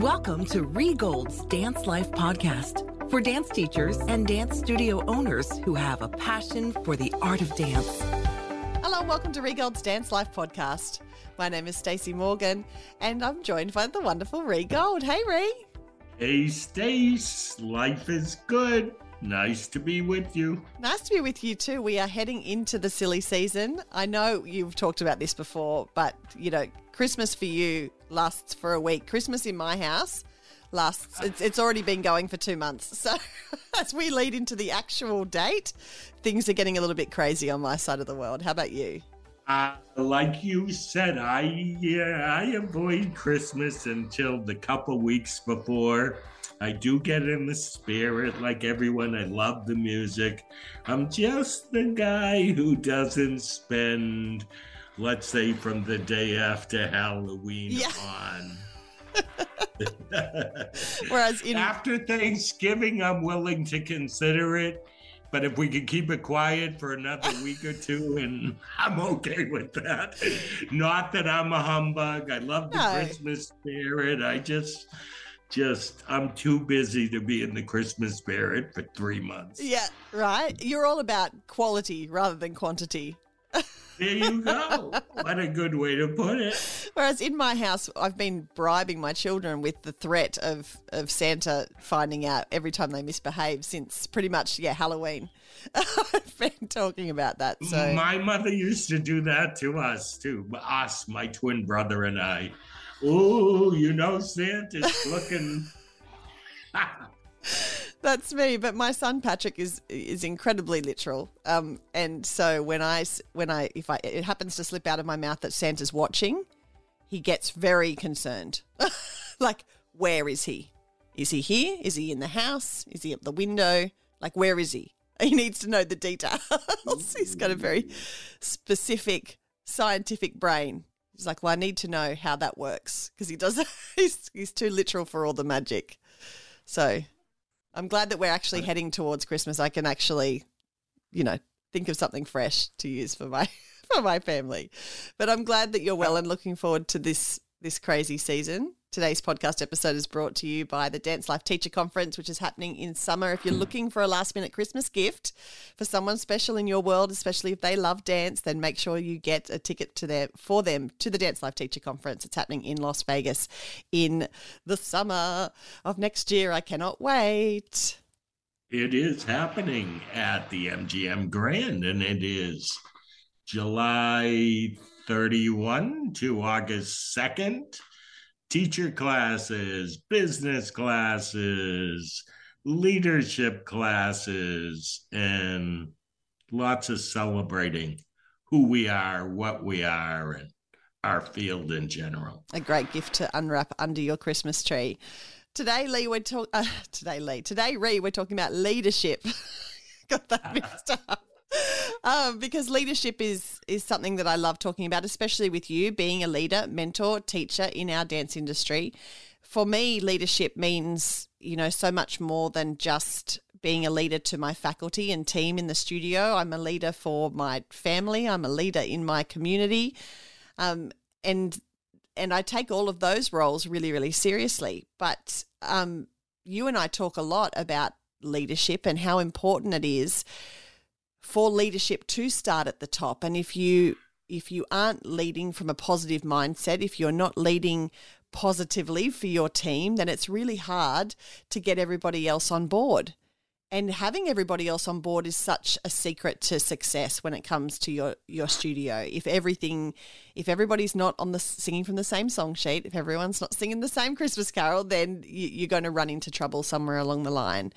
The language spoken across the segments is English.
Welcome to Rhee Gold's Dance Life podcast for dance teachers and dance studio owners who have a passion for the art of dance. Hello, welcome to Rhee Gold's Dance Life podcast. My name is Stacey Morgan, and I'm joined by the wonderful Rhee Gold. Hey, Rhee. Hey, Stace. Life is good. Nice to be with you. Nice to be with you too. We are heading into the silly season. I know you've talked about this before, but you know, Christmas for you lasts for a week. Christmas in my house lasts, it's, it's already been going for two months. So as we lead into the actual date, things are getting a little bit crazy on my side of the world. How about you? Uh, like you said, I yeah, I avoid Christmas until the couple weeks before. I do get in the spirit like everyone. I love the music. I'm just the guy who doesn't spend, let's say, from the day after Halloween Yeah. on. Whereas in After Thanksgiving, I'm willing to consider it. But if we could keep it quiet for another week or two, and I'm okay with that. Not that I'm a humbug. I love the No. Christmas spirit. I just, just, I'm too busy to be in the Christmas spirit for three months. yeah, right. You're all about quality rather than quantity. There you go. what a good way to put it. Whereas in my house, I've been bribing my children with the threat of, of Santa finding out every time they misbehave since pretty much, yeah, Halloween. I've been talking about that. So, My mother used to do that to us too. Us, my twin brother and I. Oh, you know Santa's looking. that's me. But my son Patrick is is incredibly literal. Um, and so when I when I if I it happens to slip out of my mouth that Santa's watching, he gets very concerned. like, where is he? Is he here? Is he in the house? Is he at the window? Like, where is he? He needs to know the details. He's got a very specific scientific brain. He's like, well, I need to know how that works because he does. He's he's too literal for all the magic. So, I'm glad that we're actually heading towards Christmas. I can actually, you know, think of something fresh to use for my for my family. But I'm glad that you're well and looking forward to this this crazy season. Today's podcast episode is brought to you by the Dance Life Teacher Conference, which is happening in summer. If you're looking for a last minute Christmas gift for someone special in your world, especially if they love dance, then make sure you get a ticket to their for them to the Dance Life Teacher Conference. It's happening in Las Vegas in the summer of next year. I cannot wait. It is happening at the MGM Grand, and it is July 31 to August 2nd. Teacher classes, business classes, leadership classes, and lots of celebrating who we are, what we are, and our field in general. a great gift to unwrap under your Christmas tree. Today, Lee, we're talking. Uh, today, Lee. Today, Rhee, we're talking about leadership. Got that mixed up. Um, because leadership is is something that I love talking about, especially with you being a leader, mentor, teacher in our dance industry. For me, leadership means you know so much more than just being a leader to my faculty and team in the studio. I'm a leader for my family. I'm a leader in my community, um, and and I take all of those roles really, really seriously. But um, you and I talk a lot about leadership and how important it is for leadership to start at the top. And if you if you aren't leading from a positive mindset, if you're not leading positively for your team, then it's really hard to get everybody else on board. And having everybody else on board is such a secret to success when it comes to your your studio. If everything, if everybody's not on the singing from the same song sheet, if everyone's not singing the same Christmas carol, then you, you're going to run into trouble somewhere along the line.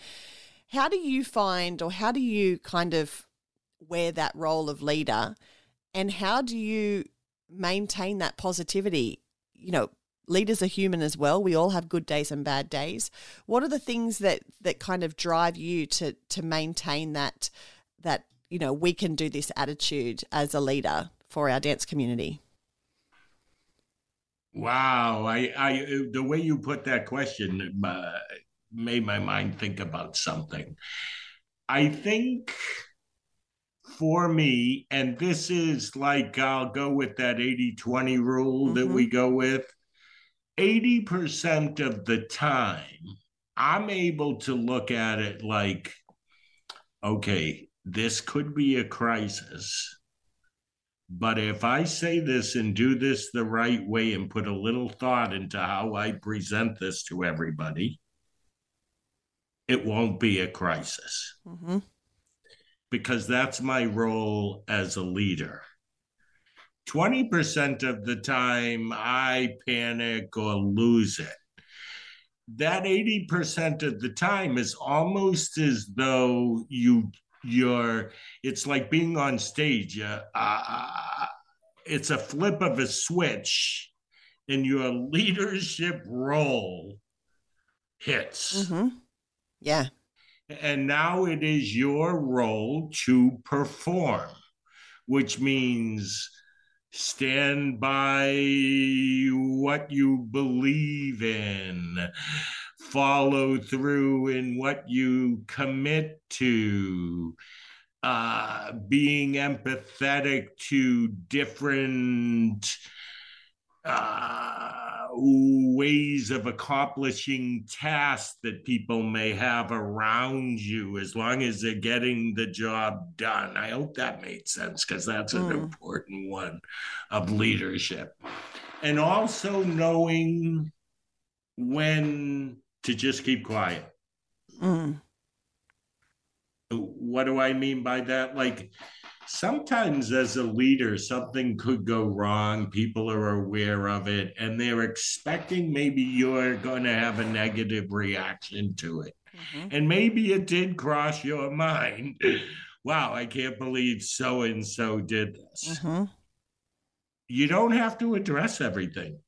How do you find, or how do you kind of wear that role of leader, and how do you maintain that positivity? You know, leaders are human as well. We all have good days and bad days. What are the things that that kind of drive you to to maintain that that you know we can do this attitude as a leader for our dance community? Wow, I, I, the way you put that question uh, made my mind think about something. I think for me, and this is like I'll go with that 80 20 rule that we go with. 80% of the time, I'm able to look at it like, okay, this could be a crisis. But if I say this and do this the right way and put a little thought into how I present this to everybody, it won't be a crisis. Mm-hmm. Because that's my role as a leader. 20% of the time, I panic or lose it. That 80% of the time is almost as though you you're it's like being on stage uh, uh, it's a flip of a switch and your leadership role hits mm-hmm. yeah and now it is your role to perform which means stand by what you believe in follow through in what you commit to, uh, being empathetic to different uh, ways of accomplishing tasks that people may have around you as long as they're getting the job done. I hope that made sense because that's an mm. important one of leadership. And also knowing when to just keep quiet. Mm. What do I mean by that? Like sometimes as a leader, something could go wrong. People are aware of it and they're expecting maybe you're going to have a negative reaction to it. Mm-hmm. And maybe it did cross your mind. wow, I can't believe so and so did this. Mm-hmm. You don't have to address everything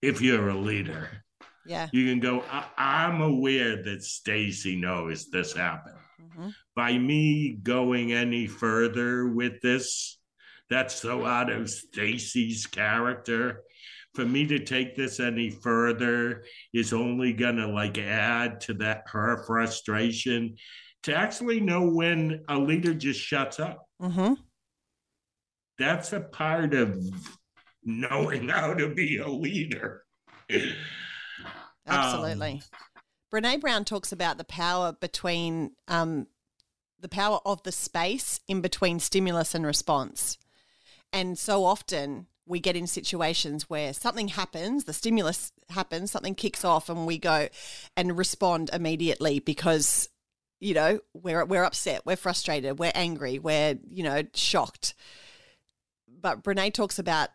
if you're a leader. Yeah. You can go, I- am aware that Stacey knows this happened. Mm-hmm. By me going any further with this, that's so out of Stacey's character. For me to take this any further is only gonna like add to that her frustration. To actually know when a leader just shuts up. Mm-hmm. That's a part of knowing how to be a leader. Absolutely. Um, Brene Brown talks about the power between um, the power of the space in between stimulus and response. And so often we get in situations where something happens, the stimulus happens, something kicks off, and we go and respond immediately because you know we're we're upset, we're frustrated, we're angry, we're you know shocked. But Brene talks about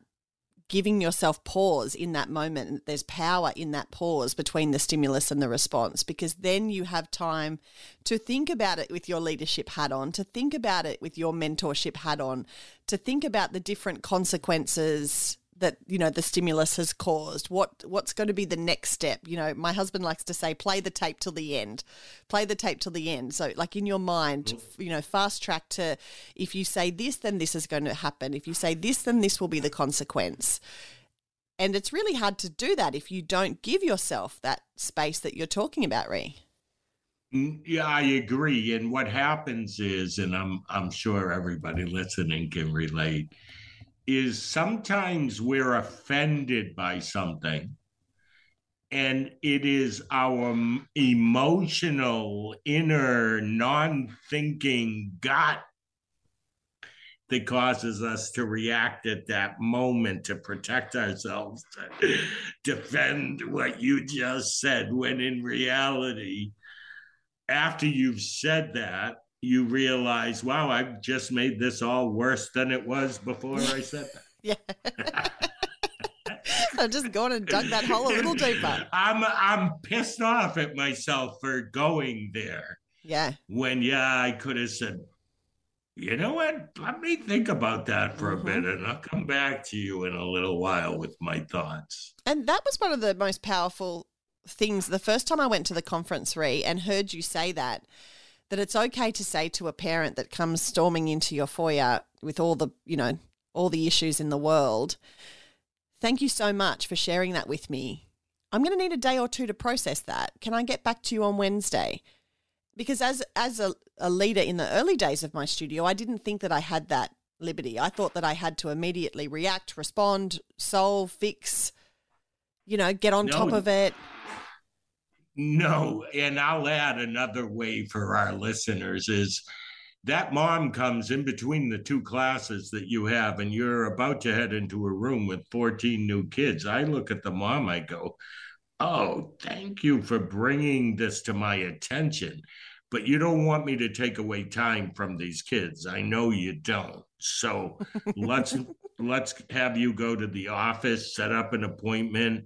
giving yourself pause in that moment. There's power in that pause between the stimulus and the response because then you have time to think about it with your leadership hat on, to think about it with your mentorship hat on, to think about the different consequences that you know the stimulus has caused what what's going to be the next step you know my husband likes to say play the tape till the end play the tape till the end so like in your mind mm. you know fast track to if you say this then this is going to happen if you say this then this will be the consequence and it's really hard to do that if you don't give yourself that space that you're talking about Rhee. Mm, yeah, I agree. And what happens is, and I'm I'm sure everybody listening can relate, is sometimes we're offended by something and it is our emotional inner non-thinking gut that causes us to react at that moment to protect ourselves to defend what you just said when in reality after you've said that you realize, wow, I've just made this all worse than it was before I said that. yeah. I'm just going and dug that hole a little deeper. I'm I'm pissed off at myself for going there. Yeah. When yeah, I could have said, you know what? Let me think about that for mm-hmm. a bit and I'll come back to you in a little while with my thoughts. And that was one of the most powerful things. The first time I went to the conference, Rhee, and heard you say that that it's okay to say to a parent that comes storming into your foyer with all the, you know, all the issues in the world, thank you so much for sharing that with me. I'm going to need a day or two to process that. Can I get back to you on Wednesday? Because as as a, a leader in the early days of my studio, I didn't think that I had that liberty. I thought that I had to immediately react, respond, solve, fix, you know, get on No. top of it. No, and I'll add another way for our listeners is that mom comes in between the two classes that you have, and you're about to head into a room with 14 new kids. I look at the mom, I go, Oh, thank you for bringing this to my attention. But you don't want me to take away time from these kids. I know you don't. So let's let's have you go to the office, set up an appointment.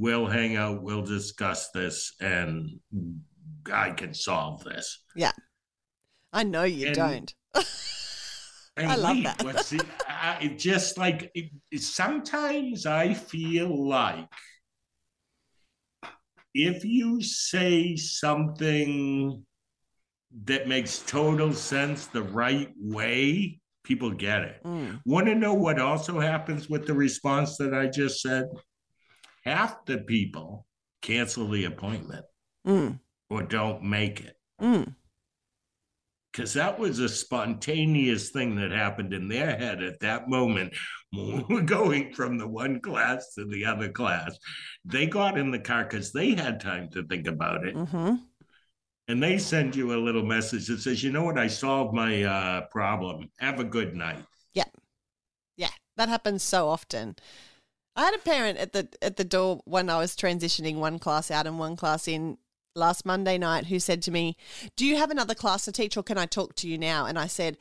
We'll hang out, we'll discuss this, and I can solve this. Yeah. I know you And- don't. And I love that. see, I, it just like it, it- sometimes I feel like if you say something that makes total sense the right way, people get it. Mm. Want to know what also happens with the response that I just said? Half the people cancel the appointment Mm. or don't make it Mm. because that was a spontaneous thing that happened in their head at that moment when we were going from the one class to the other class. They got in the car because they had time to think about it. hmm And they send you a little message that says, you know what, I solved my uh, problem. Have a good night. Yeah. Yeah, that happens so often. I had a parent at the at the door when I was transitioning one class out and one class in last Monday night who said to me, "Do you have another class to teach, or can I talk to you now?" And I said,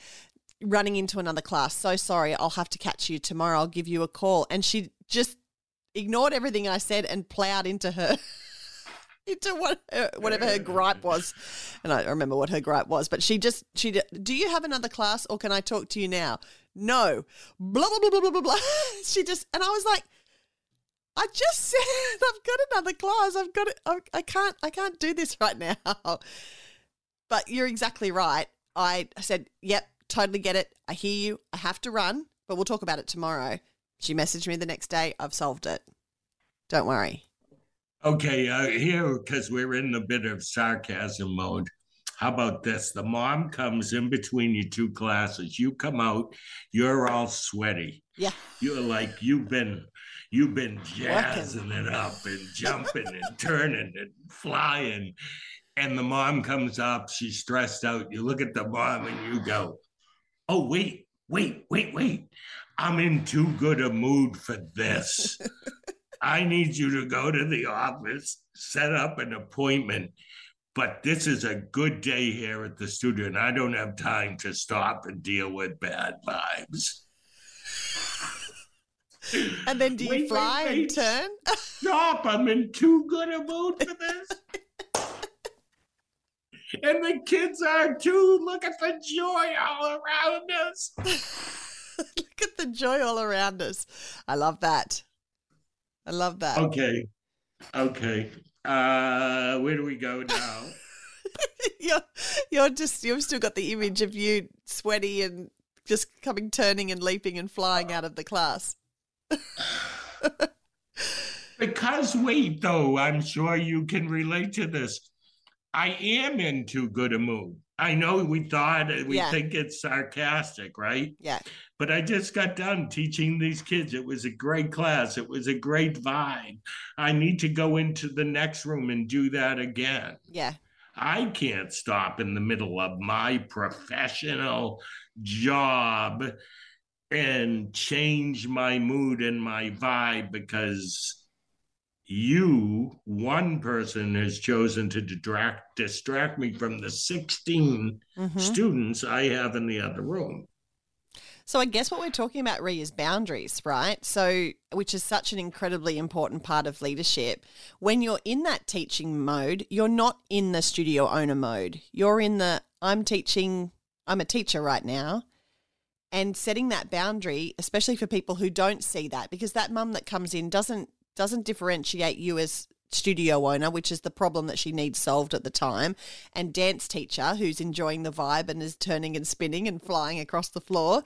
"Running into another class. So sorry. I'll have to catch you tomorrow. I'll give you a call." And she just ignored everything I said and plowed into her. Into what her, whatever her gripe was, and I remember what her gripe was, but she just she. Do you have another class, or can I talk to you now? No, blah blah blah blah blah blah. blah. She just and I was like, I just said I've got another class. I've got it. I, I can't. I can't do this right now. But you're exactly right. I said, "Yep, totally get it. I hear you. I have to run, but we'll talk about it tomorrow." She messaged me the next day. I've solved it. Don't worry. Okay, uh, here, because we're in a bit of sarcasm mode. How about this? The mom comes in between your two classes. You come out, you're all sweaty. Yeah. You're like you've been you've been jazzing it up and jumping and turning and flying. And the mom comes up, she's stressed out. You look at the mom and you go, Oh, wait, wait, wait, wait. I'm in too good a mood for this. I need you to go to the office, set up an appointment. But this is a good day here at the studio, and I don't have time to stop and deal with bad vibes. And then do you Wait, wait, fly and turn? Stop, I'm in too good a mood for this. and the kids are too. Look at the joy all around us. Look at the joy all around us. I love that. I love that. Okay. Okay. Uh where do we go now? you're you're just you've still got the image of you sweaty and just coming turning and leaping and flying out of the class. Because wait, though, I'm sure you can relate to this. I am in too good a mood. I know we thought we Yeah. think it's sarcastic, right? Yeah. But I just got done teaching these kids. It was a great class. It was a great vibe. I need to go into the next room and do that again. Yeah. I can't stop in the middle of my professional job and change my mood and my vibe because you, one person, has chosen to distract distract me from the 16 Mhm. students I have in the other room. So I guess what we're talking about, Rhee, is boundaries, right? So, which is such an incredibly important part of leadership. When you're in that teaching mode, you're not in the studio owner mode. You're in the I'm teaching, I'm a teacher right now. And setting that boundary, especially for people who don't see that, because that mum that comes in doesn't doesn't differentiate you as studio owner, which is the problem that she needs solved at the time, and dance teacher who's enjoying the vibe and is turning and spinning and flying across the floor.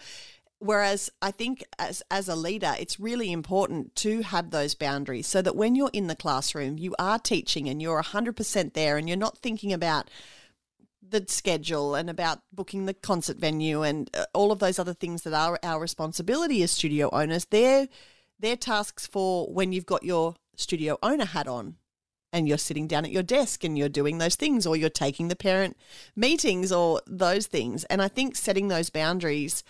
Whereas I think as as a leader, it's really important to have those boundaries so that when you're in the classroom, you are teaching and you're 100% there and you're not thinking about the schedule and about booking the concert venue and uh, all of those other things that are our responsibility as studio owners. They're they're tasks for when you've got your studio owner hat on and you're sitting down at your desk and you're doing those things or you're taking the parent meetings or those things. And I think setting those boundaries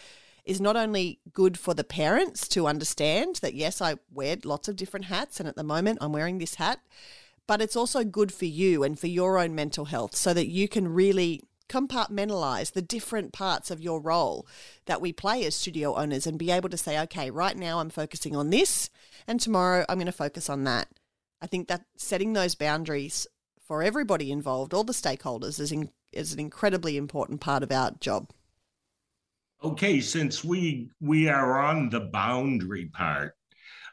is not only good for the parents to understand that, yes, I wear lots of different hats and at the moment I'm wearing this hat, but it's also good for you and for your own mental health so that you can really compartmentalize the different parts of your role that we play as studio owners and be able to say, okay, right now I'm focusing on this and tomorrow I'm going to focus on that. I think that setting those boundaries for everybody involved, all the stakeholders, is, in, is an incredibly important part of our job. Okay, since we we are on the boundary part,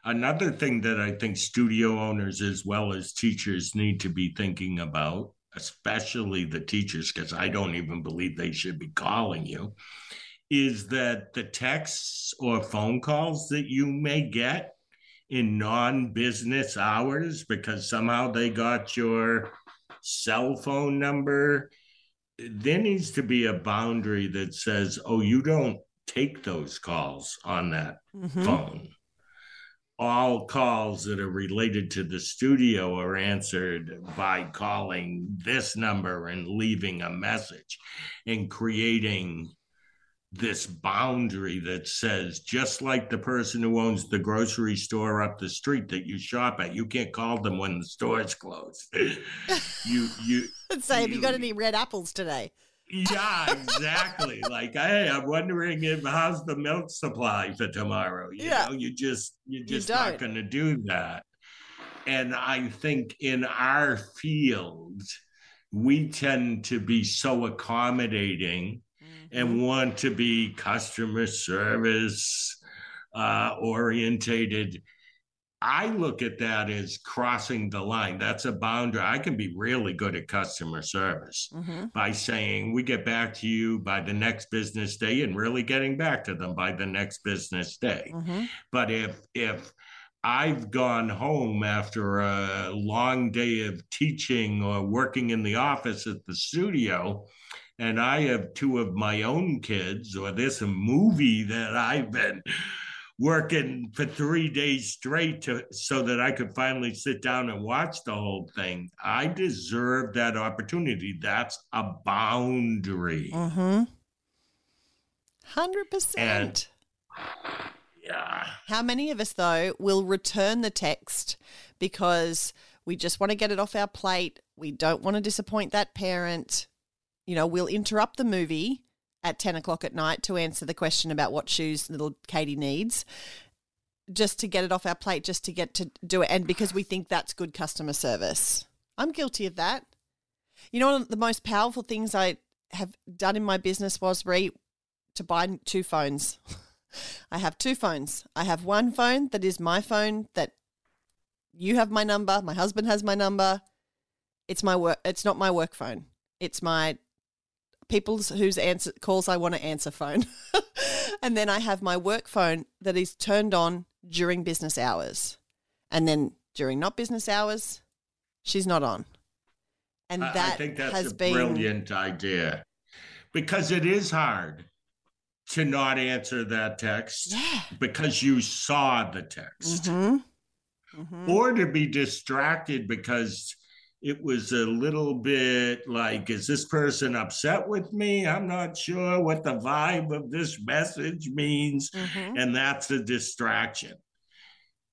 another thing that I think studio owners as well as teachers need to be thinking about, especially the teachers, because I don't even believe they should be calling you, is that the texts or phone calls that you may get in non-business hours because somehow they got your cell phone number there needs to be a boundary that says oh you don't take those calls on that mm-hmm. phone all calls that are related to the studio are answered by calling this number and leaving a message and creating this boundary that says just like the person who owns the grocery store up the street that you shop at you can't call them when the store's closed. You you say have you got any red apples today yeah exactly like hey i'm wondering if how's the milk supply for tomorrow you yeah. know you just you're just you not going to do that and i think in our field we tend to be so accommodating and mm-hmm. want to be customer service uh, orientated. I look at that as crossing the line. That's a boundary. I can be really good at customer service mm-hmm. by saying, we get back to you by the next business day and really getting back to them by the next business day. Mm-hmm. But if, if, I've gone home after a long day of teaching or working in the office at the studio and I have two of my own kids, or there's a movie that I've been working for three days straight to, so that I could finally sit down and watch the whole thing. I deserve that opportunity. That's a boundary. Mm-hmm. 100%. Yeah. How many of us, though, will return the text because we just want to get it off our plate? We don't want to disappoint that parent you know, we'll interrupt the movie at 10 o'clock at night to answer the question about what shoes little Katie needs, just to get it off our plate, just to get to do it. And because we think that's good customer service. I'm guilty of that. You know, one of the most powerful things I have done in my business was re to buy two phones. I have two phones. I have one phone that is my phone that you have my number, my husband has my number. It's my work it's not my work phone. It's my people's whose answer calls I want to answer phone. and then I have my work phone that is turned on during business hours. And then during not business hours, she's not on. And that I think that's has a been brilliant idea because it is hard to not answer that text yeah. because you saw the text mm-hmm. Mm-hmm. or to be distracted because it was a little bit like, is this person upset with me? I'm not sure what the vibe of this message means. Mm-hmm. And that's a distraction.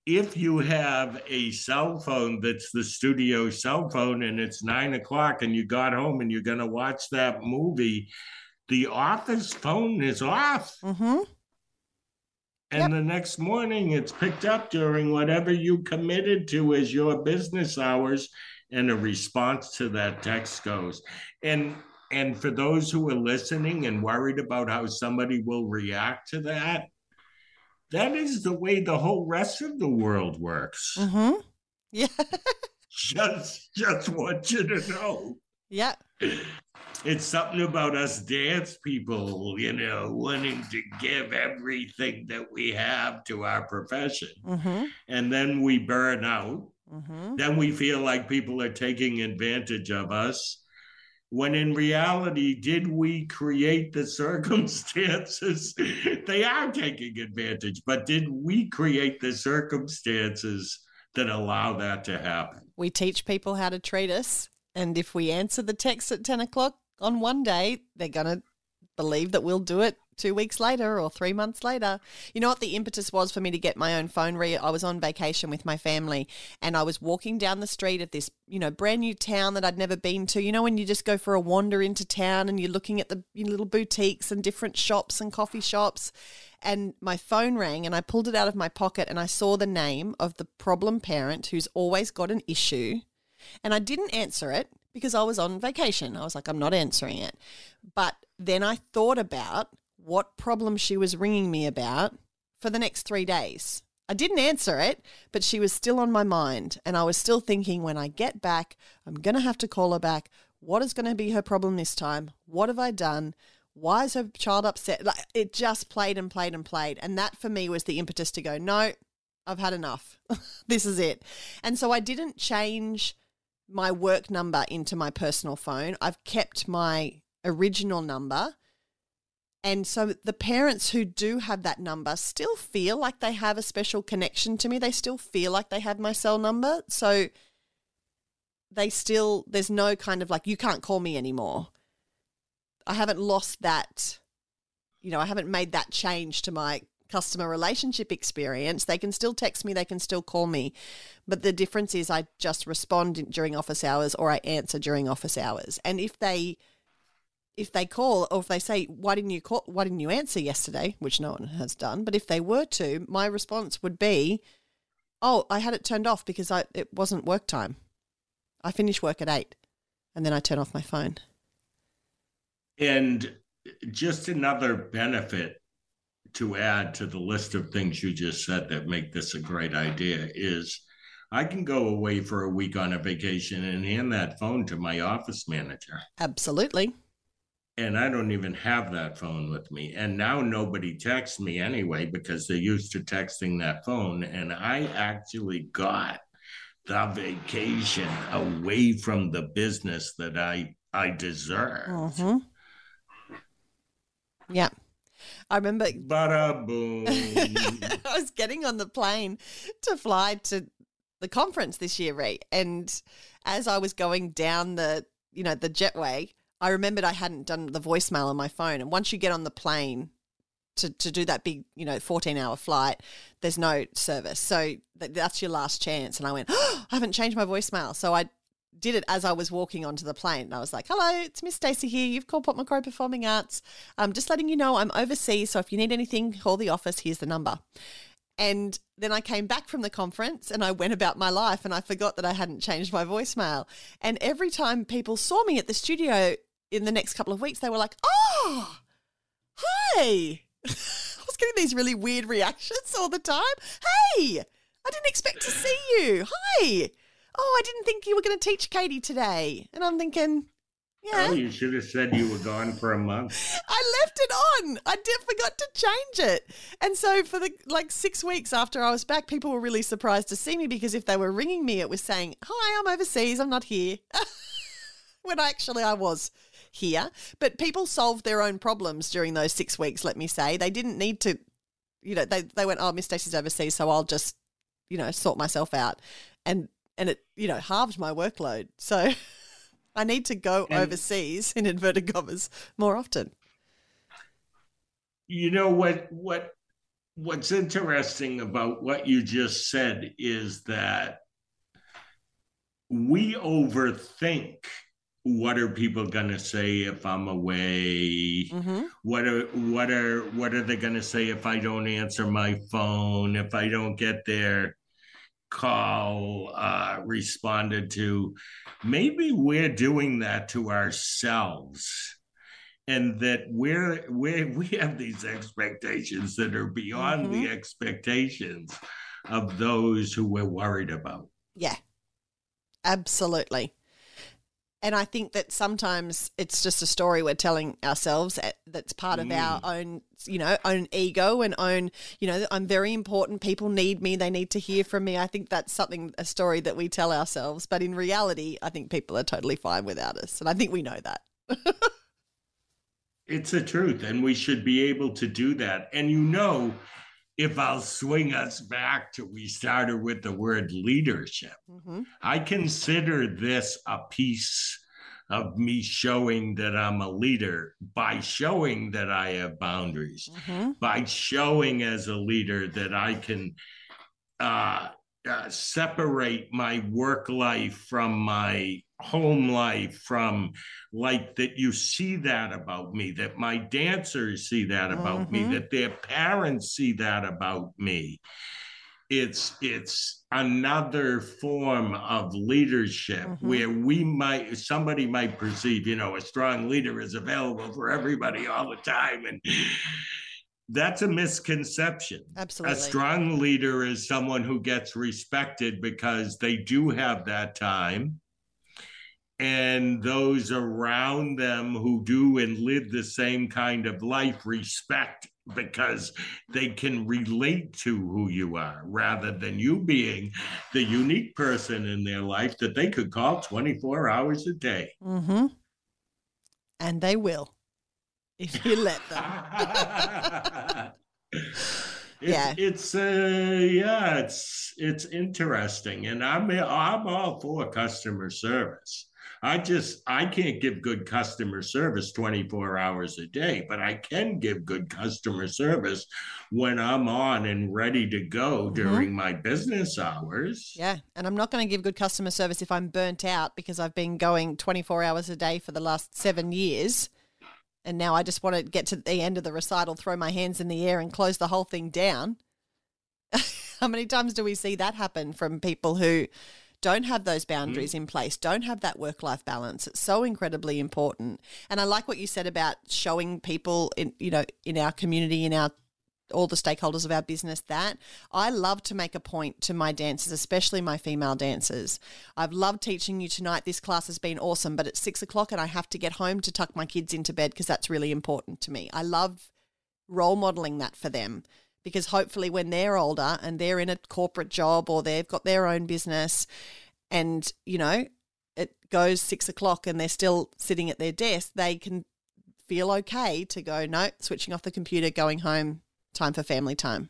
If you have a cell phone that's the studio cell phone and it's nine o'clock and you got home and you're going to watch that movie, the office phone is off. Mm-hmm. And yep. the next morning it's picked up during whatever you committed to as your business hours and a response to that text goes. And and for those who are listening and worried about how somebody will react to that, that is the way the whole rest of the world works. Mm-hmm. Yeah. just just want you to know. Yeah. It's something about us dance people, you know, wanting to give everything that we have to our profession. Mm-hmm. And then we burn out Mm-hmm. Then we feel like people are taking advantage of us. When in reality, did we create the circumstances? they are taking advantage, but did we create the circumstances that allow that to happen. We teach people how to treat us. And if we answer the text at 10 o'clock on one day, they're going to believe that we'll do it two weeks later or three months later. You know what the impetus was for me to get my own phone? Re- I was on vacation with my family and I was walking down the street of this, you know, brand new town that I'd never been to. You know, when you just go for a wander into town and you're looking at the little boutiques and different shops and coffee shops. And my phone rang and I pulled it out of my pocket and I saw the name of the problem parent who's always got an issue. And I didn't answer it because I was on vacation. I was like, I'm not answering it. But then I thought about what problem she was ringing me about for the next three days. I didn't answer it, but she was still on my mind. And I was still thinking, when I get back, I'm going to have to call her back. What is going to be her problem this time? What have I done? Why is her child upset? Like, it just played and played and played. And that for me was the impetus to go, no, I've had enough. this is it. And so I didn't change my work number into my personal phone. I've kept my original number and so the parents who do have that number still feel like they have a special connection to me. They still feel like they have my cell number. So they still, there's no kind of like, you can't call me anymore. I haven't lost that, you know, I haven't made that change to my customer relationship experience. They can still text me, they can still call me. But the difference is I just respond during office hours or I answer during office hours. And if they, if they call or if they say why didn't you call why didn't you answer yesterday? Which no one has done. But if they were to my response would be oh i had it turned off because I, it wasn't work time. I finish work at 8 and then i turn off my phone. And just another benefit to add to the list of things you just said that make this a great idea is I can go away for a week on a vacation and hand that phone to my office manager. Absolutely and I don't even have that phone with me. And now nobody texts me anyway because they're used to texting that phone. And I actually got the vacation away from the business that I I deserve. Mm-hmm. Yeah. I remember Bada boom. I was getting on the plane to fly to the conference this year, Rhee. And as I was going down the, you know, the jetway, I remembered I hadn't done the voicemail on my phone. And once you get on the plane to, to do that big, you know, 14 hour flight, there's no service. So th- that's your last chance. And I went, oh, I haven't changed my voicemail. So I did it as I was walking onto the plane. And I was like, hello, it's Miss Stacey here. You've called Port Macquarie Performing Arts. I'm just letting you know I'm overseas. So if you need anything, call the office. Here's the number. And then I came back from the conference and I went about my life and I forgot that I hadn't changed my voicemail. And every time people saw me at the studio, in the next couple of weeks, they were like, oh, hi. I was getting these really weird reactions all the time. Hey, I didn't expect to see you. Hi. Oh, I didn't think you were going to teach Katie today. And I'm thinking, yeah. Oh, you should have said you were gone for a month. I left it on. I did forgot to change it. And so for the like 6 weeks after I was back, people were really surprised to see me because if they were ringing me it was saying, "Hi, I'm overseas. I'm not here." when actually I was here. But people solved their own problems during those six weeks, let me say. They didn't need to, you know, they, they went, oh, Miss Stacey's overseas, so I'll just, you know, sort myself out. And, and it, you know, halved my workload. So I need to go and, overseas, in inverted commas, more often. You know what, what, what's interesting about what you just said is that we overthink what are people going to say if i'm away? Mm-hmm. what are what are what are they going to say if i don't answer my phone if i don't get their call uh, responded to? Maybe we're doing that to ourselves and that we're, we're we have these expectations that are beyond mm-hmm. the expectations of those who we're worried about. Yeah. Absolutely and I think that sometimes it's just a story we're telling ourselves that's part of mm. our own, you know, own ego and own, you know, I'm very important. People need me. They need to hear from me. I think that's something, a story that we tell ourselves. But in reality, I think people are totally fine without us. And I think we know that. it's the truth. And we should be able to do that. And you know, if I'll swing us back to we started with the word leadership, mm-hmm. I consider this a piece of me showing that I'm a leader by showing that I have boundaries, mm-hmm. by showing as a leader that I can uh, uh, separate my work life from my home life from like that you see that about me that my dancers see that about mm-hmm. me that their parents see that about me it's it's another form of leadership mm-hmm. where we might somebody might perceive you know a strong leader is available for everybody all the time and that's a misconception. Absolutely. A strong leader is someone who gets respected because they do have that time. And those around them who do and live the same kind of life respect because they can relate to who you are rather than you being the unique person in their life that they could call 24 hours a day. Mm-hmm. And they will if you let them. It's, yeah, it's uh, yeah, it's it's interesting, and I'm I'm all for customer service. I just I can't give good customer service 24 hours a day, but I can give good customer service when I'm on and ready to go mm-hmm. during my business hours. Yeah, and I'm not going to give good customer service if I'm burnt out because I've been going 24 hours a day for the last 7 years and now I just want to get to the end of the recital, throw my hands in the air, and close the whole thing down. How many times do we see that happen from people who don't have those boundaries mm. in place, don't have that work life balance? It's so incredibly important. And I like what you said about showing people in you know in our community, in our all the stakeholders of our business that I love to make a point to my dancers, especially my female dancers. I've loved teaching you tonight. This class has been awesome, but it's six o'clock and I have to get home to tuck my kids into bed because that's really important to me. I love role modeling that for them because hopefully when they're older and they're in a corporate job or they've got their own business and, you know, it goes six o'clock and they're still sitting at their desk, they can feel okay to go, no, switching off the computer, going home, time for family time.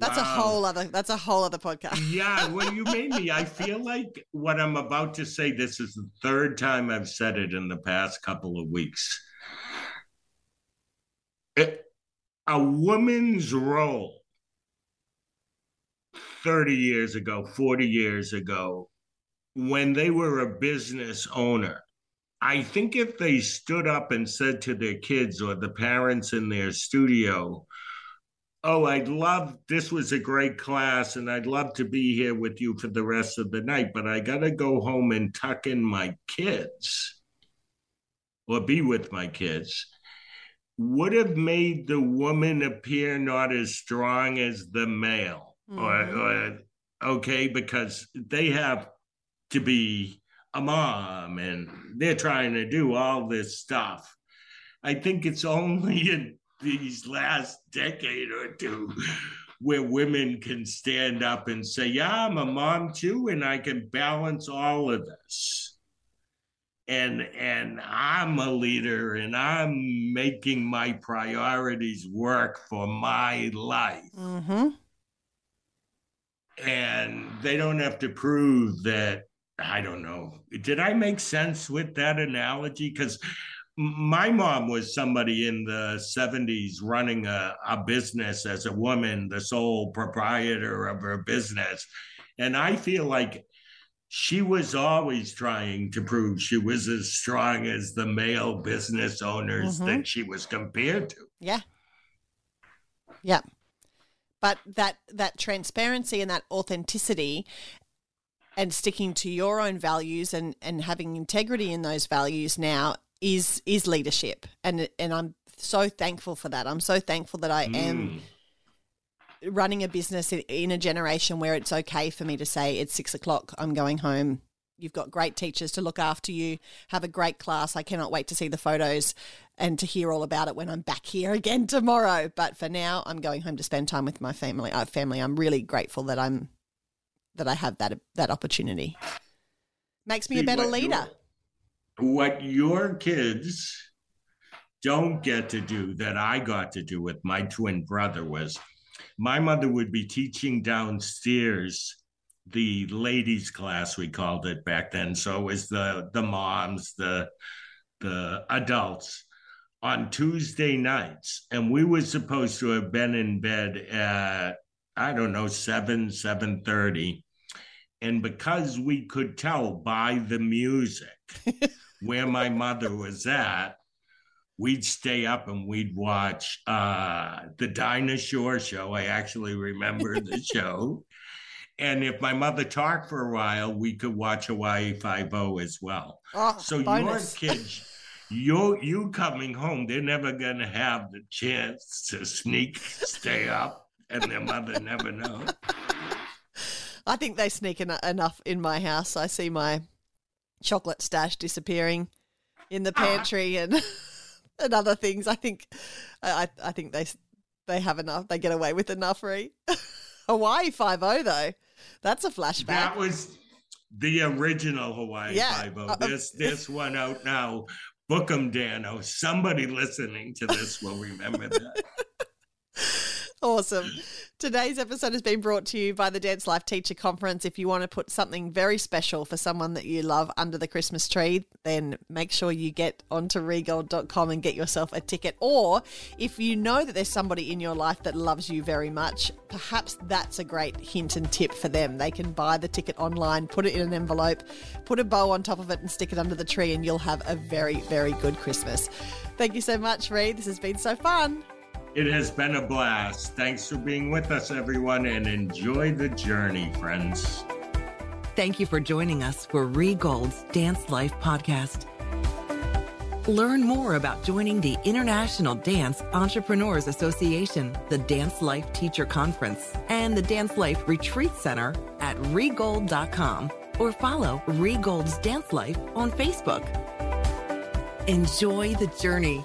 That's wow. a whole other that's a whole other podcast. yeah, well you made me. I feel like what I'm about to say this is the third time I've said it in the past couple of weeks. It, a woman's role 30 years ago, 40 years ago, when they were a business owner, I think if they stood up and said to their kids or the parents in their studio, Oh, I'd love this was a great class and I'd love to be here with you for the rest of the night, but I got to go home and tuck in my kids or be with my kids would have made the woman appear not as strong as the male mm-hmm. or, or okay because they have to be a mom and they're trying to do all this stuff. I think it's only in these last decade or two where women can stand up and say, Yeah, I'm a mom too, and I can balance all of this. And and I'm a leader and I'm making my priorities work for my life. Mm-hmm. And they don't have to prove that I don't know. Did I make sense with that analogy? Because my mom was somebody in the 70s running a, a business as a woman, the sole proprietor of her business. And I feel like she was always trying to prove she was as strong as the male business owners mm-hmm. that she was compared to. Yeah. Yeah. But that that transparency and that authenticity and sticking to your own values and, and having integrity in those values now is is leadership and and I'm so thankful for that. I'm so thankful that I mm. am running a business in, in, a generation where it's okay for me to say it's six o'clock. I'm going home. You've got great teachers to look after you. Have a great class. I cannot wait to see the photos and to hear all about it when I'm back here again tomorrow. But for now, I'm going home to spend time with my family. Uh, family. I'm really grateful that I'm that I have that that opportunity. Makes me See, a better leader. Your, what your kids don't get to do that I got to do with my twin brother was my mother would be teaching downstairs the ladies class we called it back then so it was the the moms the the adults on tuesday nights and we were supposed to have been in bed at i don't know 7 7.30 and because we could tell by the music where my mother was at we'd stay up and we'd watch uh, the Dinah Shore show. I actually remember the show. And if my mother talked for a while, we could watch Hawaii Five O as well. Oh, so bonus. your kids, you you coming home, they're never gonna have the chance to sneak, stay up, and their mother never know. I think they sneak en- enough in my house. I see my chocolate stash disappearing in the pantry and and other things. I think I I think they they have enough. They get away with enough. Re Hawaii Five O though, that's a flashback. That was the original Hawaii Yeah. Five O. Uh, uh, This this one out now. Book 'em, Danno. Somebody listening to this will remember that. Awesome. Today's episode has been brought to you by the Dance Life Teacher Conference. If you want to put something very special for someone that you love under the Christmas tree, then make sure you get onto rheegold.com and get yourself a ticket. Or if you know that there's somebody in your life that loves you very much, perhaps that's a great hint and tip for them. They can buy the ticket online, put it in an envelope, put a bow on top of it, and stick it under the tree, and you'll have a very, very good Christmas. Thank you so much, Rhee. This has been so fun. It has been a blast. Thanks for being with us, everyone, and enjoy the journey, friends. Thank you for joining us for Rhee Gold's Dance Life podcast. Learn more about joining the International Dance Entrepreneurs Association, the Dance Life Teacher Conference, and the Dance Life Retreat Center at rheegold.com or follow Rhee Gold's Dance Life on Facebook. Enjoy the journey.